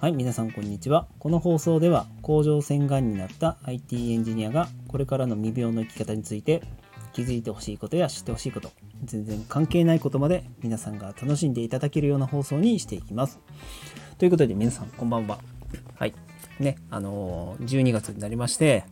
はい、皆さんこんにちは。この放送では甲状腺がんになった IT エンジニアがこれからの未病の生き方について気づいてほしいことや知ってほしいこと、全然関係ないことまで皆さんが楽しんでいただけるような放送にしていきます。ということで皆さんこんばんは。はい。ね、あのー12月になりまして、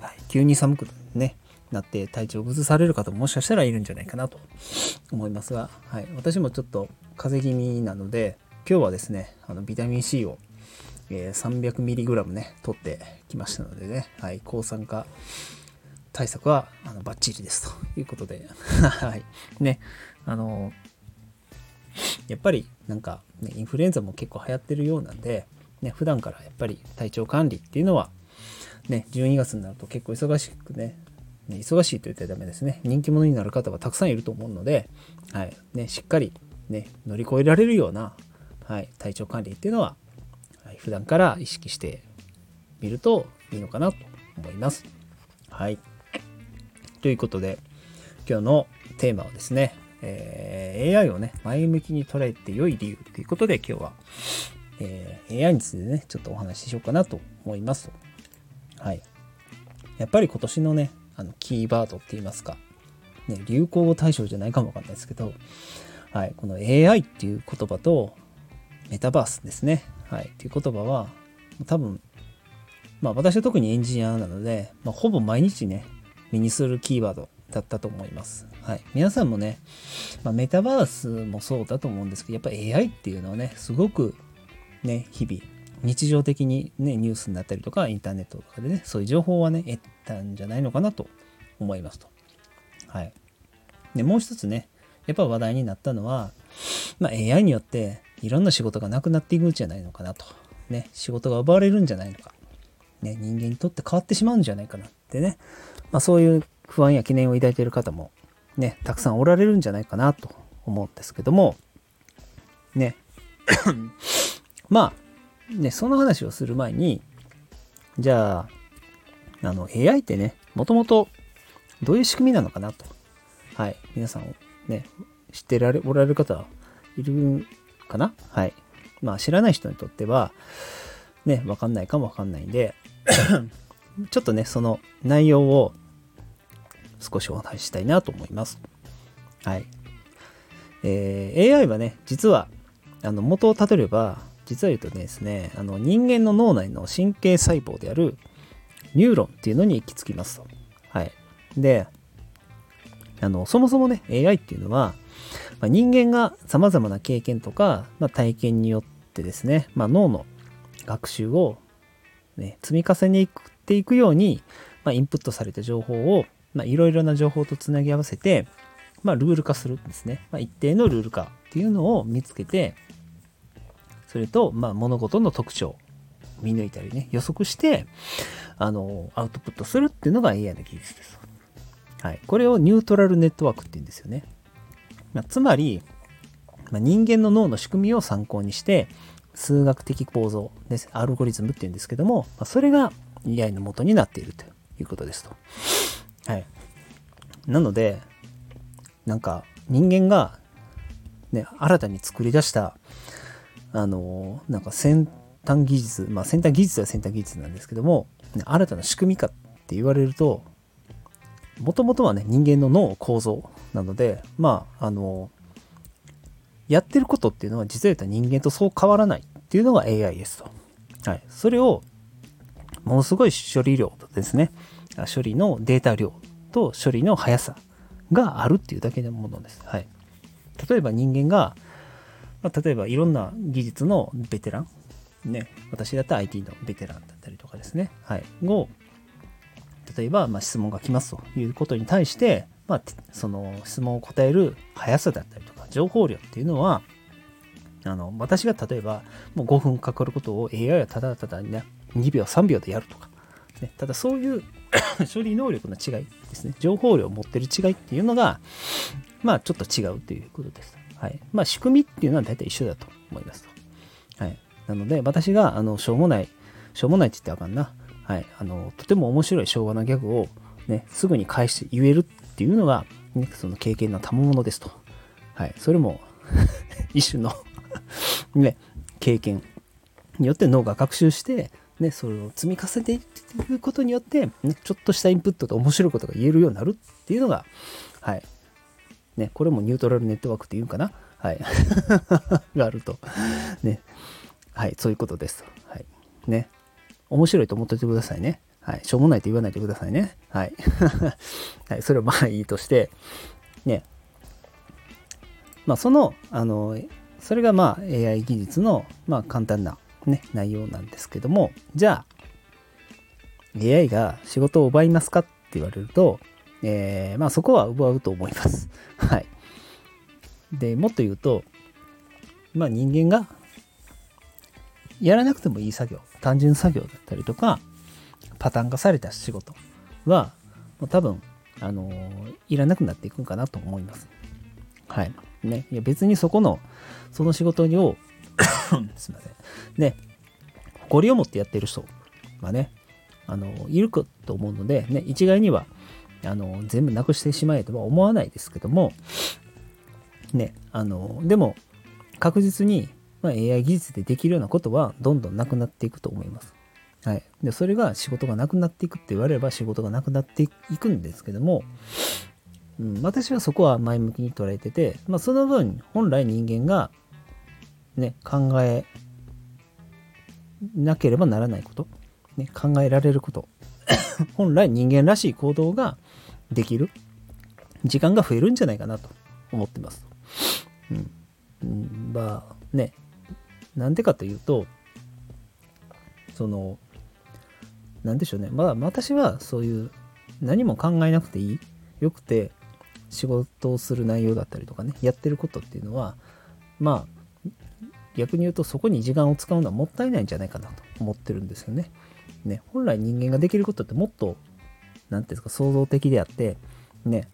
はい、急に寒くね、なって体調を崩される方ももしかしたらいるんじゃないかなと思いますが、はい、私もちょっと風邪気味なので、今日はですね、あのビタミン C を、えー 300mg ね、取ってきましたのでね、はい、抗酸化対策はあのバッチリですと。いうことで、はい、ね、あのやっぱりなんか、ね、インフルエンザも結構流行ってるようなんで、ね、普段からやっぱり体調管理っていうのは、ね、12月になると結構忙しくね、ね忙しいと言ったらダメですね。人気者になる方はたくさんいると思うので、はい、ね、しっかりね、乗り越えられるような、はい、体調管理っていうのは、はい、普段から意識してみるといいのかなと思います。はい。ということで、今日のテーマはですね、えー AI をね、前向きに捉えて良い理由ということで今日は、えー AI についてね、ちょっとお話ししようかなと思います。はい。やっぱり今年のね、あのキーワードって言いますか、ね、流行語大賞じゃないかもわかんないですけど、はい、この AI っていう言葉とメタバースですね、はい、っていう言葉は多分、まあ私は特にエンジニアなので、まあ、ほぼ毎日ね、目にするキーワードだったと思います。はい、皆さんもね、まあ、メタバースもそうだと思うんですけど、やっぱ AI っていうのはね、すごくね、日々、日常的にね、ニュースになったりとか、インターネットとかでね、そういう情報はね、得たんじゃないのかなと思いますと。はい。で、もう一つね、やっぱ話題になったのは、まあ、AI によっていろんな仕事がなくなっていくんじゃないのかなと。ね、仕事が奪われるんじゃないのか。ね、人間にとって変わってしまうんじゃないかなってね、まあ、そういう不安や懸念を抱いている方もね、たくさんおられるんじゃないかなと思うんですけども、ね、まあ、ね、その話をする前に、じゃあ、あの、AI ってね、もともとどういう仕組みなのかなと。はい。皆さん、ね、知ってられ、おられる方はいるかな？はい。まあ、知らない人にとっては、ね、わかんないかもわかんないんで、ちょっとね、その内容を少しお話ししたいなと思います。はい。えー AI はね、実は、あの、元をたどれば、実は言うとですね、あの、人間の脳内の神経細胞であるニューロンっていうのに行き着きますと。はい。で、あの、そもそもね、AI っていうのは、まあ、人間が様々な経験とか、まあ、体験によってですね、まあ、脳の学習を、ね、積み重ねていくように、まあ、インプットされた情報を、いろいろな情報とつなぎ合わせて、まあ、ルール化するんですね。まあ、一定のルール化っていうのを見つけて、それと、まあ、物事の特徴見抜いたりね、予測して、あの、アウトプットするっていうのが AI の技術です。はい。これをニュートラルネットワークって言うんですよね。まあ、つまり、まあ、人間の脳の仕組みを参考にして、数学的構造です。アルゴリズムって言うんですけども、ま、それが AI の元になっているということですと。はい。なので、なんか人間が、ね、新たに作り出した、あの、なんか先端技術、まあ先端技術は先端技術なんですけども、新たな仕組みかって言われると、もともとはね、人間の脳構造なので、まあ、あの、やってることっていうのは実は言った人間とそう変わらないっていうのが AI ですと。はい。それを、ものすごい処理量とですね、処理のデータ量と処理の速さがあるっていうだけのものです。はい。例えば人間が、まあ、例えばいろんな技術のベテラン、ね、私だったら IT のベテランだったりとかですね、はい、を、例えば、ま、質問が来ますということに対して、まあ、その質問を答える速さだったりとか、情報量っていうのは、あの、私が例えば、もう5分かかることを AI はただただね、2秒、3秒でやるとか、ね、ただそういう 処理能力の違いですね、情報量を持ってる違いっていうのが、まあちょっと違うということです。はい。まあ仕組みっていうのは大体一緒だと思いますと。はい。なので私が、あの、しょうもない、しょうもないって言ってあかんな。はい。あの、とても面白い昭和なギャグをね、すぐに返して言えるっていうのが、ね、その経験の賜物ですと。はい。それも 一種の ね、経験によって脳が学習して、ね、それを積み重ねていくことによって、ね、ちょっとしたインプットと面白いことが言えるようになるっていうのが、はい。ね、これもニュートラルネットワークっていうんかな。はい。があると。ね。はい、そういうことです。はい。ね。面白いと思っておいてくださいね。はい。しょうもないと言わないでくださいね。はい。はい。それはまあいいとして、ね。まあ、その、あの、それがまあ AI 技術の、まあ、簡単な、ね、内容なんですけども、じゃあ、AI が仕事を奪いますかって言われると、えーまあそこは奪うと思います。はい。で、もっと言うと、まあ人間がやらなくてもいい作業、単純作業だったりとか、パターン化された仕事は、多分、あのいらなくなっていくんかなと思います。はい。ね。いや別にそこの、その仕事を、すいません。ね、誇りを持ってやってる人はね、あの、いると思うので、ね、一概には、あの、全部なくしてしまえとは思わないですけども、ね、あの、でも、確実に、まあ、AI 技術でできるようなことは、どんどんなくなっていくと思います。はい。で、それが仕事がなくなっていくって言われれば仕事がなくなっていくんですけども、うん、私はそこは前向きに捉えてて、まあ、その分、本来人間が、ね、考えなければならないこと、ね、考えられること、本来人間らしい行動ができる時間が増えるんじゃないかなと思ってます。うん。うん、まあね、なんでかというと、その、なんでしょうね。まあ私はそういう何も考えなくていい、よくて仕事をする内容だったりとかね、やってることっていうのは、まあ逆に言うとそこに時間を使うのはもったいないんじゃないかなと思ってるんですよね。ね、本来人間ができることってもっと、なんていうんですか、創造的であって、ね、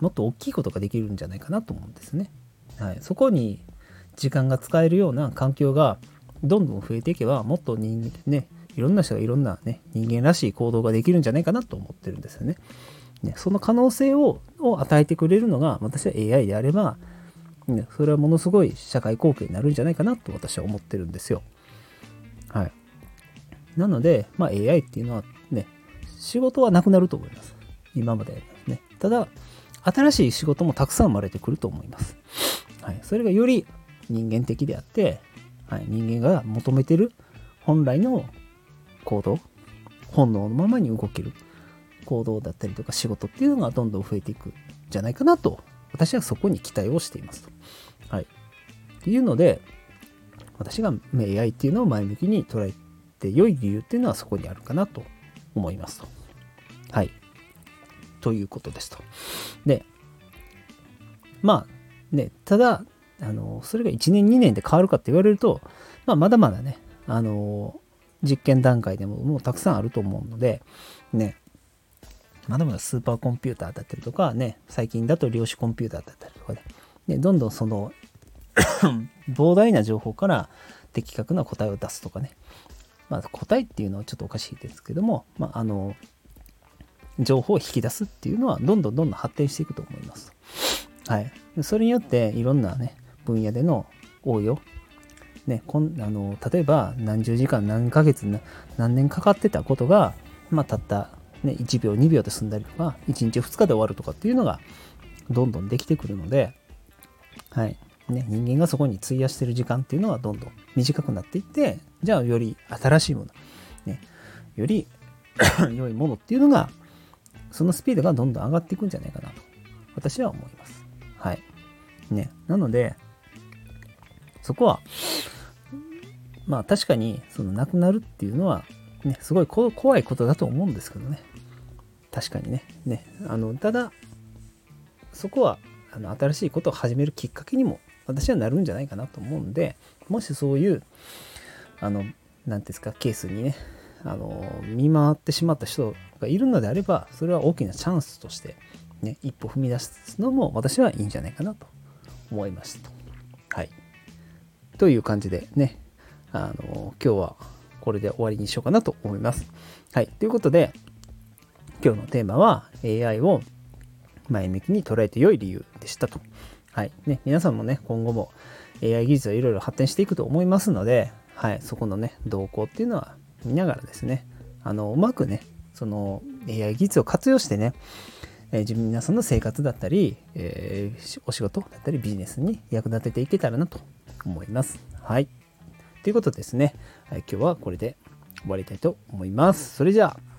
もっと大きいことができるんじゃないかなと思うんですね。はい、そこに時間が使えるような環境がどんどん増えていけば、もっと人間、ね、いろんな人がいろんなね、人間らしい行動ができるんじゃないかなと思ってるんですよね。ねその可能性をを与えてくれるのが、私は AI であれば、ね、それはものすごい社会貢献になるんじゃないかなと私は思ってるんですよ。はい。なので、まあ、AI っていうのはね、仕事はなくなると思います。今までね。ただ、新しい仕事もたくさん生まれてくると思います。はい。それがより人間的であって、はい、人間が求めてる本来の行動、本能のままに動ける行動だったりとか仕事っていうのがどんどん増えていくんじゃないかなと、私はそこに期待をしていますと。はい。っていうので、私が AI っていうのを前向きに捉えて良い理由っていうのはそこにあるかなと思いますと。はい。ということですと。で、まあね、ただ、あの、それが1年2年で変わるかって言われると、まあまだまだね、あの、実験段階でももうたくさんあると思うので、ね、まだまだスーパーコンピューターだったりとかね、最近だと量子コンピューターだったりとかで、ね、どんどんその 膨大な情報から的確な答えを出すとかね。まあ、答えっていうのはちょっとおかしいですけども、まあ、あの、情報を引き出すっていうのはどんどんどんどん発展していくと思います。はい。それによっていろんなね、分野での応用、ね、こんあの例えば何十時間何ヶ月何年かかってたことが、まあ、たった、ね、1秒2秒で済んだりとか1日2日で終わるとかっていうのがどんどんできてくるので、はいね、人間がそこに費やしてる時間っていうのはどんどん短くなっていってじゃあより新しいもの、ね、より 良いものっていうのがそのスピードがどんどん上がっていくんじゃないかなと私は思います。はい。ね。なので、そこは、まあ確かに、その亡くなるっていうのは、ね、すごい怖いことだと思うんですけどね。確かにね。ね。あの、ただ、そこは、あの、新しいことを始めるきっかけにも、私はなるんじゃないかなと思うんで、もしそういう、あの、なんですか、ケースにね、あの、見回ってしまった人がいるのであれば、それは大きなチャンスとして、ね、一歩踏み出すのも私はいいんじゃないかなと思いました。という感じでね、あの、今日はこれで終わりにしようかなと思います。はい。ということで、今日のテーマは AI を前向きに捉えて良い理由でしたと。はい。ね、皆さんもね、今後も AI 技術はいろいろ発展していくと思いますので、はい、そこのね、動向っていうのは見ながらですね、あの、うまくね、その AI 技術を活用してね、えー、自分皆さんの生活だったり、えー、お仕事だったりビジネスに役立てていけたらなと思います。はい。ということですね、はい、今日はこれで終わりたいと思います。それじゃあ